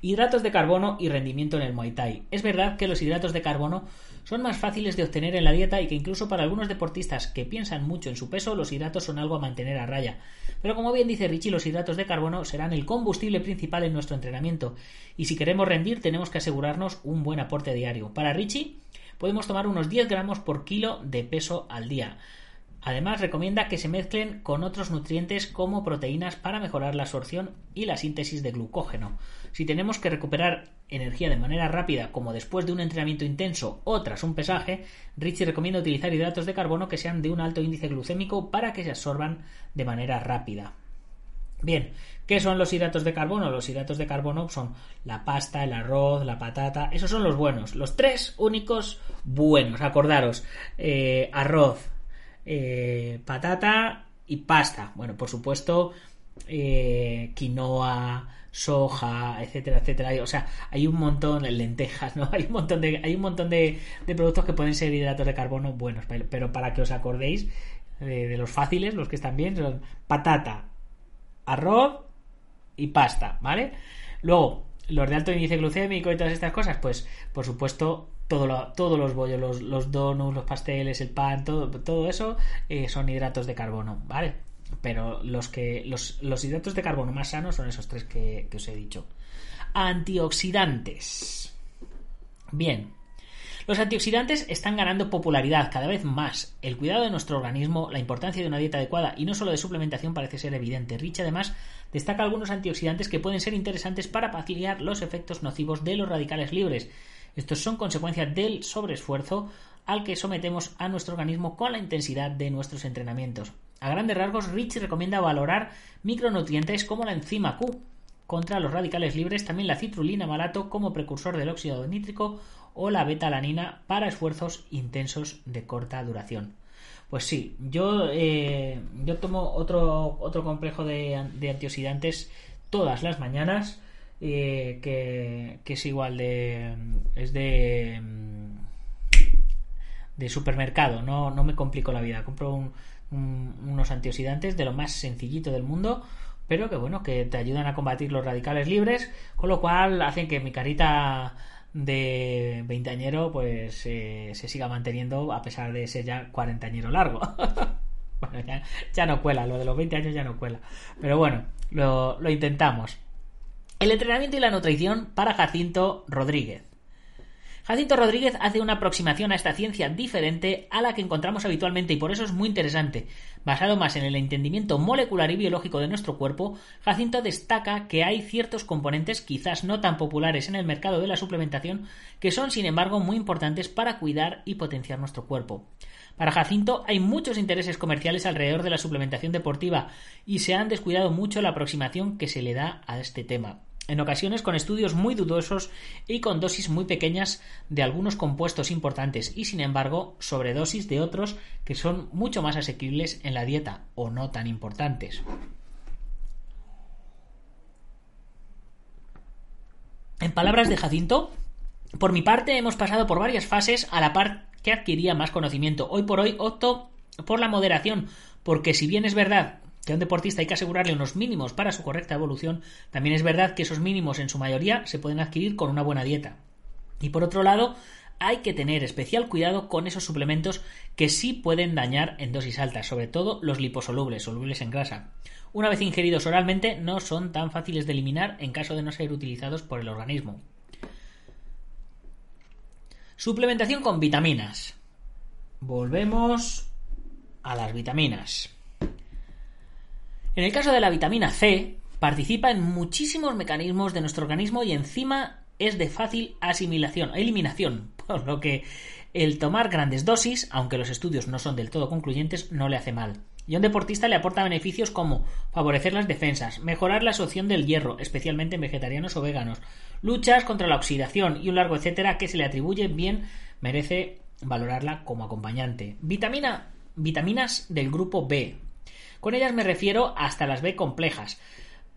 Hidratos de carbono y rendimiento en el Muay Thai. Es verdad que los hidratos de carbono son más fáciles de obtener en la dieta y que incluso para algunos deportistas que piensan mucho en su peso, los hidratos son algo a mantener a raya. Pero como bien dice Richie, los hidratos de carbono serán el combustible principal en nuestro entrenamiento y si queremos rendir tenemos que asegurarnos un buen aporte diario. Para Richie podemos tomar unos 10 gramos por kilo de peso al día. Además, recomienda que se mezclen con otros nutrientes como proteínas para mejorar la absorción y la síntesis de glucógeno. Si tenemos que recuperar energía de manera rápida, como después de un entrenamiento intenso o tras un pesaje, Richie recomienda utilizar hidratos de carbono que sean de un alto índice glucémico para que se absorban de manera rápida. Bien, ¿qué son los hidratos de carbono? Los hidratos de carbono son la pasta, el arroz, la patata, esos son los buenos, los tres únicos buenos, acordaros, eh, arroz, eh, patata y pasta. Bueno, por supuesto, eh, quinoa, soja, etcétera, etcétera. O sea, hay un montón de lentejas, ¿no? Hay un montón de, hay un montón de, productos que pueden ser hidratos de carbono buenos, pero para que os acordéis de, los fáciles, los que están bien, son patata, arroz y pasta, ¿vale? Luego, los de alto índice glucémico y todas estas cosas, pues, por supuesto, todos los bollos, los, los, donuts, los pasteles, el pan, todo, todo eso eh, son hidratos de carbono, ¿vale? Pero los, que, los, hidratos de carbono más sanos son esos tres que, os he dicho. Antioxidantes. Bien, los antioxidantes están ganando popularidad cada vez más. El cuidado de nuestro organismo, la importancia de una dieta adecuada y no solo de suplementación parece ser evidente. Rich además destaca algunos antioxidantes que pueden ser interesantes para paliar los efectos nocivos de los radicales libres estos son consecuencias del sobreesfuerzo al que sometemos a nuestro organismo con la intensidad de nuestros entrenamientos. A grandes rasgos, Rich recomienda valorar micronutrientes como la enzima Q contra los radicales libres, también la citrulina malato como precursor del óxido nítrico o la betalanina para esfuerzos intensos de corta duración. Pues sí, yo, eh, yo tomo otro, otro complejo de, antioxidantes todas las mañanas eh, que, es igual de es de de supermercado no, no me complico la vida compro unos antioxidantes de lo más sencillito del mundo pero que bueno que te ayudan a combatir los radicales libres con lo cual hacen que mi carita de veinteañero pues eh, se siga manteniendo a pesar de ser ya cuarentañero largo Bueno, ya, no cuela, lo de los 20 años ya no cuela. Pero bueno, lo, lo intentamos. El entrenamiento y la nutrición para Jacinto Rodríguez. Jacinto Rodríguez hace una aproximación a esta ciencia diferente a la que encontramos habitualmente y por eso es muy interesante. Basado más en el entendimiento molecular y biológico de nuestro cuerpo, Jacinto destaca que hay ciertos componentes quizás no tan populares en el mercado de la suplementación que son sin embargo muy importantes para cuidar y potenciar nuestro cuerpo. Para Jacinto hay muchos intereses comerciales alrededor de la suplementación deportiva y se han descuidado mucho la aproximación que se le da a este tema en ocasiones con estudios muy dudosos y con dosis muy pequeñas de algunos compuestos importantes y sin embargo sobredosis de otros que son mucho más asequibles en la dieta o no tan importantes. En palabras de Jacinto, por mi parte hemos pasado por varias fases a la par que adquiría más conocimiento. Hoy por hoy opto por la moderación, porque si bien es verdad que a un deportista hay que asegurarle unos mínimos para su correcta evolución, también es verdad que esos mínimos en su mayoría se pueden adquirir con una buena dieta. Y por otro lado, hay que tener especial cuidado con esos suplementos que sí pueden dañar en dosis altas, sobre todo los liposolubles, solubles en grasa. Una vez ingeridos oralmente, no son tan fáciles de eliminar en caso de no ser utilizados por el organismo. Suplementación con vitaminas. Volvemos a las vitaminas. En el caso de la vitamina C, participa en muchísimos mecanismos de nuestro organismo y encima es de fácil asimilación, eliminación, por lo que el tomar grandes dosis, aunque los estudios no son del todo concluyentes, no le hace mal. Y a un deportista le aporta beneficios como favorecer las defensas, mejorar la absorción del hierro, especialmente en vegetarianos o veganos, luchas contra la oxidación y un largo etcétera que se le atribuye bien merece valorarla como acompañante. Vitamina, vitaminas del grupo B, con ellas me refiero hasta las B complejas.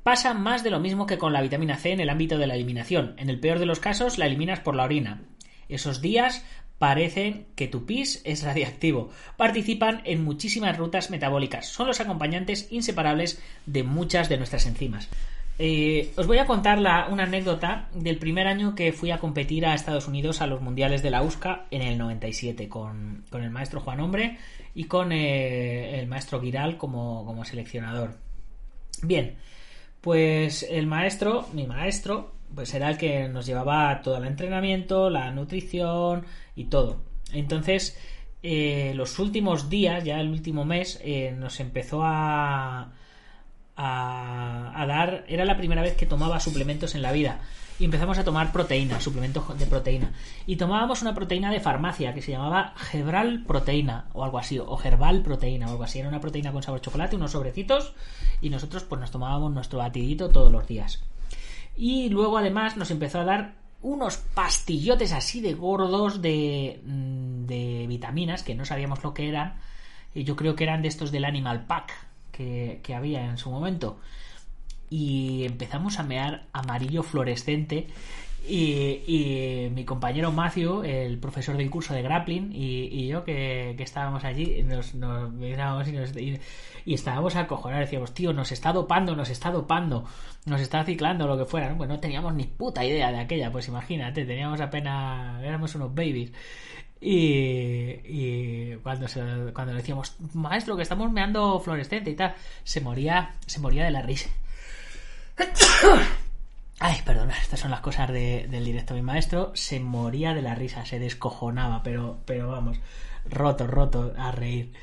Pasa más de lo mismo que con la vitamina C en el ámbito de la eliminación. En el peor de los casos la eliminas por la orina. Esos días parecen que tu pis es radiactivo. Participan en muchísimas rutas metabólicas. Son los acompañantes inseparables de muchas de nuestras enzimas. Eh, os voy a contar una anécdota del primer año que fui a competir a Estados Unidos a los mundiales de la USCA en el 97 con, con el maestro Juan Hombre y con eh, el maestro Giral como, seleccionador. Bien, pues el maestro, mi maestro, pues era el que nos llevaba todo el entrenamiento, la nutrición y todo. Entonces, eh, los últimos días, ya el último mes, nos empezó a, a, dar. Era la primera vez que tomaba suplementos en la vida y empezamos a tomar proteína, suplementos de proteína. Y tomábamos una proteína de farmacia que se llamaba Gebral Proteína o algo así, o Herbal Proteína o algo así. Era una proteína con sabor chocolate, unos sobrecitos y nosotros pues nos tomábamos nuestro batidito todos los días. Y luego además nos empezó a dar unos pastillotes así de gordos de, mm, de vitaminas que no sabíamos lo que eran. Y yo creo que eran de estos del Animal Pack que, había en su momento y empezamos a mear amarillo fluorescente y, mi compañero Matthew, el profesor del curso de grappling, y, yo que, estábamos allí, nos, mirábamos y, y, estábamos acojonados. Decíamos, tío, nos está dopando, nos está dopando, nos está ciclando, lo que fuera. ¿no? Pues no teníamos ni puta idea de aquella, pues imagínate, teníamos apenas, éramos unos babies. Y, cuando, cuando le decíamos, maestro, que estamos meando fluorescente y tal, se moría, se moría de la risa. Ay, perdona, estas son las cosas del directo. Mi maestro se moría de la risa, se descojonaba, pero, pero vamos, roto, roto a reír.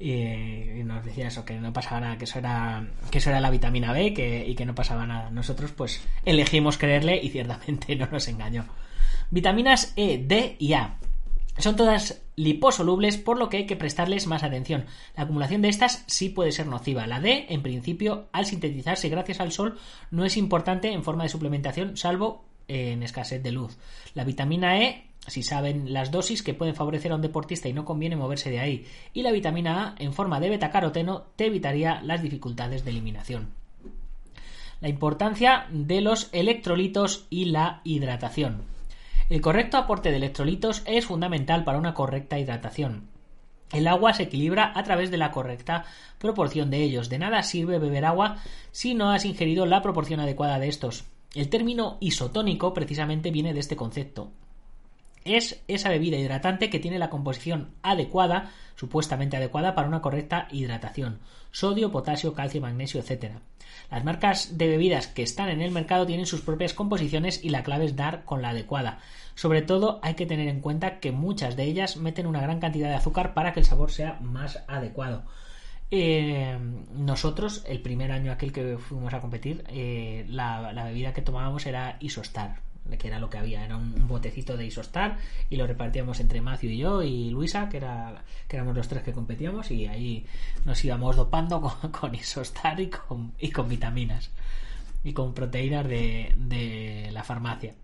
Y, nos decía eso, que no pasaba nada, que eso era, que eso era la vitamina B que, y que no pasaba nada. Nosotros, pues, elegimos creerle y ciertamente no nos engañó. Vitaminas E, D y A. Son todas liposolubles, por lo que hay que prestarles más atención. La acumulación de estas sí puede ser nociva. La D, en principio, al sintetizarse gracias al sol, no es importante en forma de suplementación, salvo en escasez de luz. La vitamina E, si saben las dosis que pueden favorecer a un deportista y no conviene moverse de ahí. Y la vitamina A, en forma de betacaroteno, te evitaría las dificultades de eliminación. La importancia de los electrolitos y la hidratación. El correcto aporte de electrolitos es fundamental para una correcta hidratación. El agua se equilibra a través de la correcta proporción de ellos. De nada sirve beber agua si no has ingerido la proporción adecuada de estos. El término isotónico precisamente viene de este concepto. Es esa bebida hidratante que tiene la composición adecuada, supuestamente adecuada para una correcta hidratación. Sodio, potasio, calcio, magnesio, etc. Las marcas de bebidas que están en el mercado tienen sus propias composiciones y la clave es dar con la adecuada. Sobre todo hay que tener en cuenta que muchas de ellas meten una gran cantidad de azúcar para que el sabor sea más adecuado. Eh, nosotros, el primer año aquel que fuimos a competir, eh, la, la, bebida que tomábamos era Isostar, que era lo que había, era un, botecito de Isostar y lo repartíamos entre Matthew y yo y Luisa, que, era, que éramos los tres que competíamos y ahí nos íbamos dopando con, con Isostar y con, y con vitaminas y con proteínas de, de la farmacia.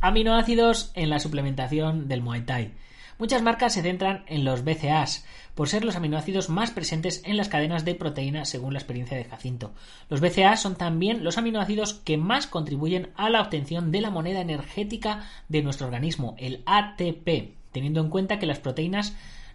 Aminoácidos en la suplementación del Muay Thai. Muchas marcas se centran en los BCAAs, por ser los aminoácidos más presentes en las cadenas de proteína según la experiencia de Jacinto. Los BCAAs son también los aminoácidos que más contribuyen a la obtención de la moneda energética de nuestro organismo, el ATP, teniendo en cuenta que las proteínas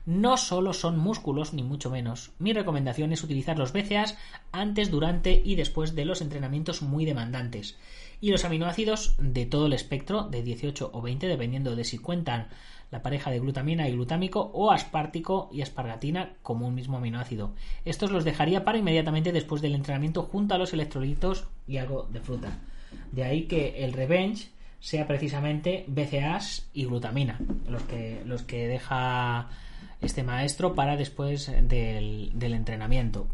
no solo son músculos, ni mucho menos. Mi recomendación es utilizar los BCAAs antes, durante y después de los entrenamientos muy demandantes. Y los aminoácidos de todo el espectro, de 18 o 20, dependiendo de si cuentan la pareja de glutamina y glutámico o aspartico y aspargatina como un mismo aminoácido. Estos los dejaría para inmediatamente después del entrenamiento junto a los electrolitos y algo de fruta. De ahí que el revenge sea precisamente BCAAs y glutamina, los que, los que deja este maestro para después del, entrenamiento.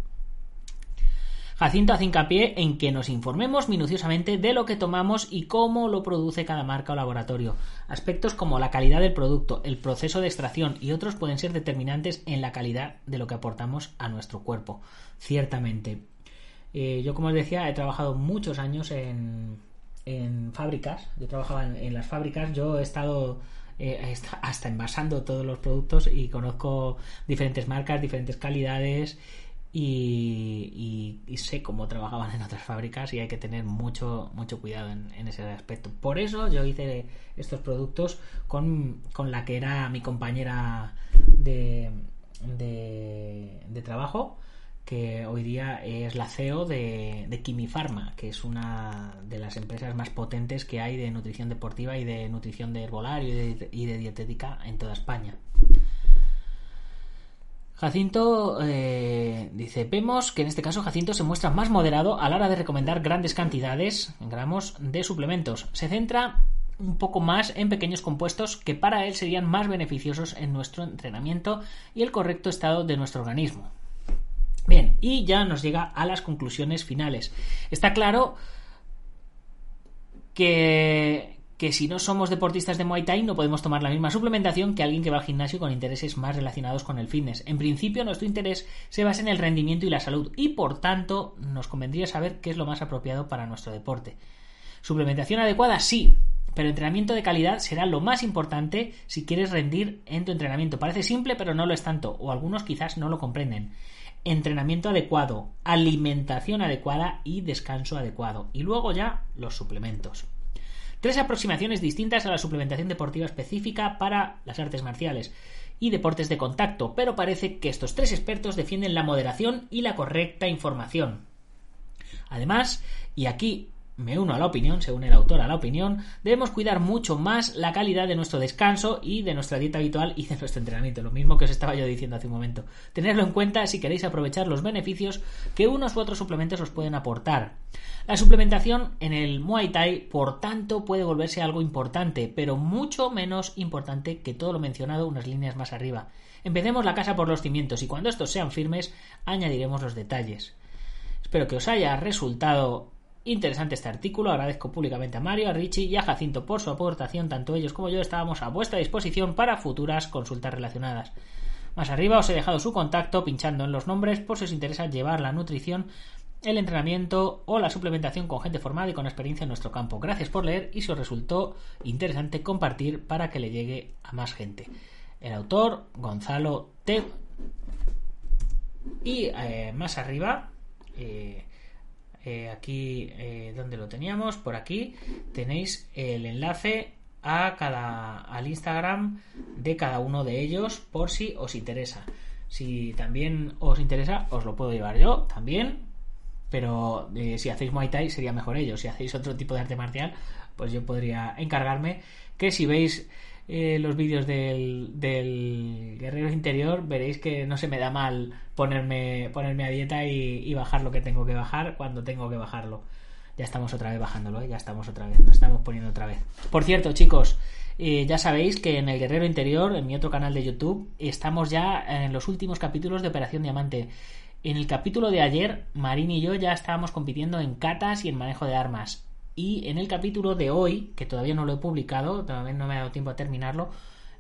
Jacinto hace hincapié en que nos informemos minuciosamente de lo que tomamos y cómo lo produce cada marca o laboratorio. Aspectos como la calidad del producto, el proceso de extracción y otros pueden ser determinantes en la calidad de lo que aportamos a nuestro cuerpo. Ciertamente. Eh, yo, como os decía, he trabajado muchos años en fábricas. Yo trabajaba en, las fábricas. Yo he estado eh, hasta envasando todos los productos y conozco diferentes marcas, diferentes calidades y, sé cómo trabajaban en otras fábricas y hay que tener mucho, mucho cuidado en, ese aspecto. Por eso yo hice estos productos con, la que era mi compañera de, de, trabajo, que hoy día es la CEO de, de Quimifarma, que es una de las empresas más potentes que hay de nutrición deportiva y de nutrición de herbolario y de dietética en toda España. Jacinto eh, dice, vemos que en este caso Jacinto se muestra más moderado a la hora de recomendar grandes cantidades en gramos de suplementos. Se centra un poco más en pequeños compuestos que para él serían más beneficiosos en nuestro entrenamiento y el correcto estado de nuestro organismo. Bien, y ya nos llega a las conclusiones finales. Está claro que, que si no somos deportistas de Muay Thai no podemos tomar la misma suplementación que alguien que va al gimnasio con intereses más relacionados con el fitness. En principio nuestro interés se basa en el rendimiento y la salud y por tanto nos convendría saber qué es lo más apropiado para nuestro deporte. Suplementación adecuada sí, pero entrenamiento de calidad será lo más importante si quieres rendir en tu entrenamiento. Parece simple pero no lo es tanto o algunos quizás no lo comprenden. Entrenamiento adecuado, alimentación adecuada y descanso adecuado. Y luego ya los suplementos. Tres aproximaciones distintas a la suplementación deportiva específica para las artes marciales y deportes de contacto, pero parece que estos tres expertos defienden la moderación y la correcta información. Además, y aquí me uno a la opinión, según el autor a la opinión, debemos cuidar mucho más la calidad de nuestro descanso y de nuestra dieta habitual y de nuestro entrenamiento, lo mismo que os estaba yo diciendo hace un momento. Tenedlo en cuenta si queréis aprovechar los beneficios que unos u otros suplementos os pueden aportar. La suplementación en el Muay Thai, por tanto, puede volverse algo importante, pero mucho menos importante que todo lo mencionado unas líneas más arriba. Empecemos la casa por los cimientos y cuando estos sean firmes añadiremos los detalles. Espero que os haya resultado Interesante este artículo, agradezco públicamente a Mario, a Richie y a Jacinto por su aportación, tanto ellos como yo estábamos a vuestra disposición para futuras consultas relacionadas. Más arriba os he dejado su contacto pinchando en los nombres por si os interesa llevar la nutrición, el entrenamiento o la suplementación con gente formada y con experiencia en nuestro campo. Gracias por leer y si os resultó interesante compartir para que le llegue a más gente. El autor, Gonzalo T. Y eh, más arriba, eh, eh, aquí eh, donde lo teníamos, por aquí tenéis el enlace a cada al Instagram de cada uno de ellos por si os interesa. Si también os interesa, os lo puedo llevar yo también. Pero eh, si hacéis Muay Thai sería mejor ellos. Si hacéis otro tipo de arte marcial, pues yo podría encargarme. Que si veis eh, los vídeos del, guerrero interior, veréis que no se me da mal ponerme, ponerme a dieta y, bajar lo que tengo que bajar cuando tengo que bajarlo. Ya estamos otra vez bajándolo, ¿eh? ya estamos otra vez, nos estamos poniendo otra vez. Por cierto, chicos, eh, ya sabéis que en el Guerrero Interior, en mi otro canal de YouTube, estamos ya en los últimos capítulos de Operación Diamante. En el capítulo de ayer, Marín y yo ya estábamos compitiendo en catas y en manejo de armas. Y en el capítulo de hoy, que todavía no lo he publicado, todavía no me ha dado tiempo a terminarlo,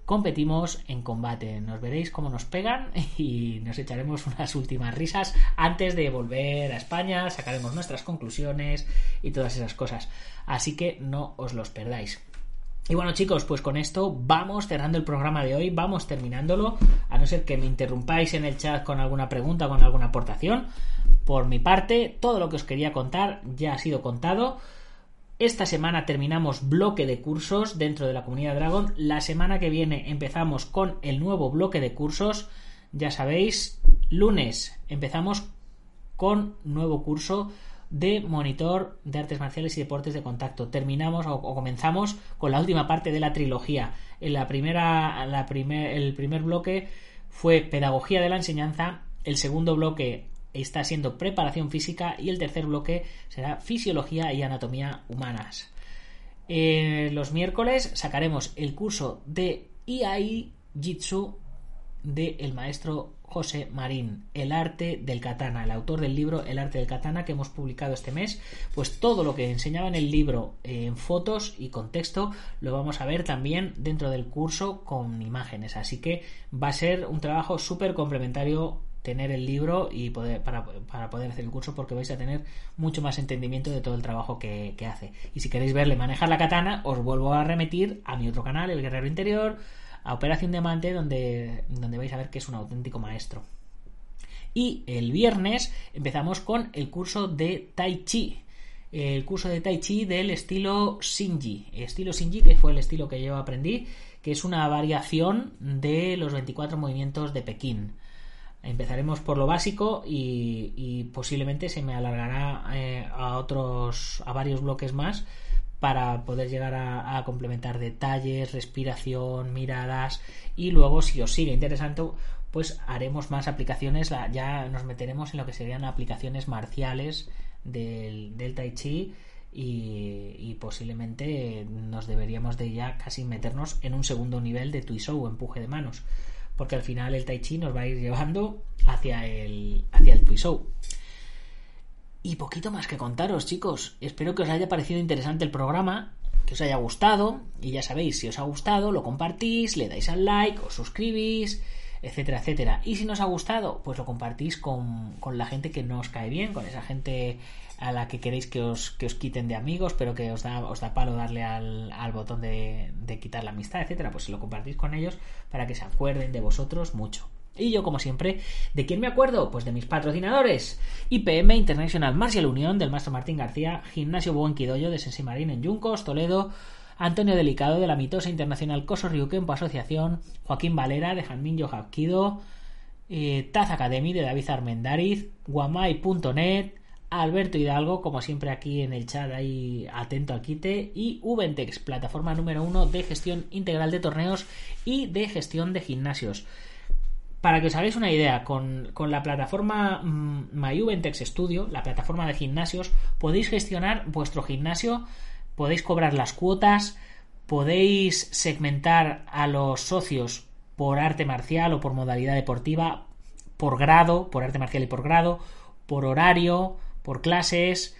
competimos en combate. Nos veréis cómo nos pegan y nos echaremos unas últimas risas antes de volver a España, sacaremos nuestras conclusiones y todas esas cosas. Así que no os los perdáis. Y bueno chicos, pues con esto vamos cerrando el programa de hoy, vamos terminándolo, a no ser que me interrumpáis en el chat con alguna pregunta, con alguna aportación. Por mi parte, todo lo que os quería contar ya ha sido contado. Esta semana terminamos bloque de cursos dentro de la comunidad Dragon. La semana que viene empezamos con el nuevo bloque de cursos. Ya sabéis, lunes empezamos con nuevo curso de monitor de artes marciales y deportes de contacto. Terminamos o, comenzamos con la última parte de la trilogía. En la primera, el primer bloque fue pedagogía de la enseñanza, el segundo bloque está siendo preparación física y el tercer bloque será fisiología y anatomía humanas. Eh, los miércoles sacaremos el curso de IAI Jitsu del el maestro José Marín, El arte del katana, el autor del libro El arte del katana que hemos publicado este mes, pues todo lo que enseñaba en el libro en fotos y con texto lo vamos a ver también dentro del curso con imágenes, así que va a ser un trabajo súper complementario tener el libro y poder para, poder hacer el curso porque vais a tener mucho más entendimiento de todo el trabajo que, que hace. Y si queréis verle manejar la katana, os vuelvo a remitir a mi otro canal, El Guerrero Interior, a Operación Diamante, donde, donde vais a ver que es un auténtico maestro. Y el viernes empezamos con el curso de Tai Chi. El curso de Tai Chi del estilo Shinji. Estilo Shinji, que fue el estilo que yo aprendí, que es una variación de los 24 movimientos de Pekín. Empezaremos por lo básico y, posiblemente se me alargará eh, a otros, a varios bloques más para poder llegar a, complementar detalles, respiración, miradas y luego si os sigue interesando pues haremos más aplicaciones, ya nos meteremos en lo que serían aplicaciones marciales del, del Tai Chi y, posiblemente nos deberíamos de ya casi meternos en un segundo nivel de Tuisou, empuje de manos, porque al final el Tai Chi nos va a ir llevando hacia el, hacia el Tuisou. Y poquito más que contaros, chicos. Espero que os haya parecido interesante el programa, que os haya gustado. Y ya sabéis, si os ha gustado, lo compartís, le dais al like, os suscribís, etcétera, etcétera. Y si no os ha gustado, pues lo compartís con, la gente que no os cae bien, con esa gente a la que queréis que os, que os quiten de amigos, pero que os da, os da palo darle al, al botón de, de quitar la amistad, etcétera. Pues lo compartís con ellos para que se acuerden de vosotros mucho. Y yo, como siempre, ¿de quién me acuerdo? Pues de mis patrocinadores. IPM International Martial Unión del Maestro Martín García, Gimnasio Buen Quidoyo de Sensi Marín en Yuncos, Toledo, Antonio Delicado de la mitosa internacional Coso Ryukenpo Asociación, Joaquín Valera de Janmin Yojakido, eh, Taz Academy de David Armendariz, guamai.net, Alberto Hidalgo, como siempre aquí en el chat ahí atento al quite, y Ubentex, plataforma número uno de gestión integral de torneos y de gestión de gimnasios. Para que os hagáis una idea, con, la plataforma mm, MyUventex Studio, la plataforma de gimnasios, podéis gestionar vuestro gimnasio, podéis cobrar las cuotas, podéis segmentar a los socios por arte marcial o por modalidad deportiva, por grado, por arte marcial y por grado, por horario, por clases,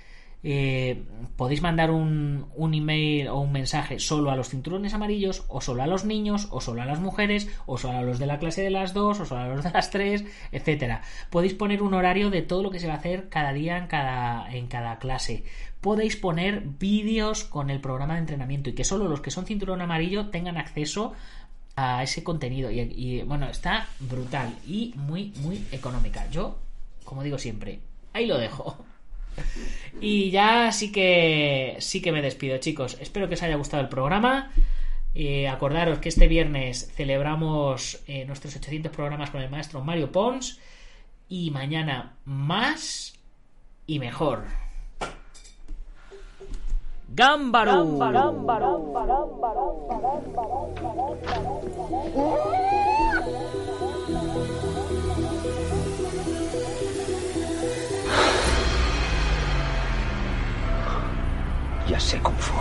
eh, podéis mandar un, email o un mensaje solo a los cinturones amarillos, o solo a los niños, o solo a las mujeres, o solo a los de la clase de las dos, o solo a los de las tres, etcétera. Podéis poner un horario de todo lo que se va a hacer cada día en cada, en cada clase. Podéis poner vídeos con el programa de entrenamiento y que solo los que son cinturón amarillo tengan acceso a ese contenido. Y, y bueno, está brutal y muy, muy económica. Yo, como digo siempre, ahí lo dejo. Y ya sí que sí que me despido, chicos. Espero que os haya gustado el programa. Eh, acordaros que este viernes celebramos eh, nuestros 800 programas con el maestro Mario Pons. Y mañana más y mejor. Gámbaro. Ya sé Kung Fu.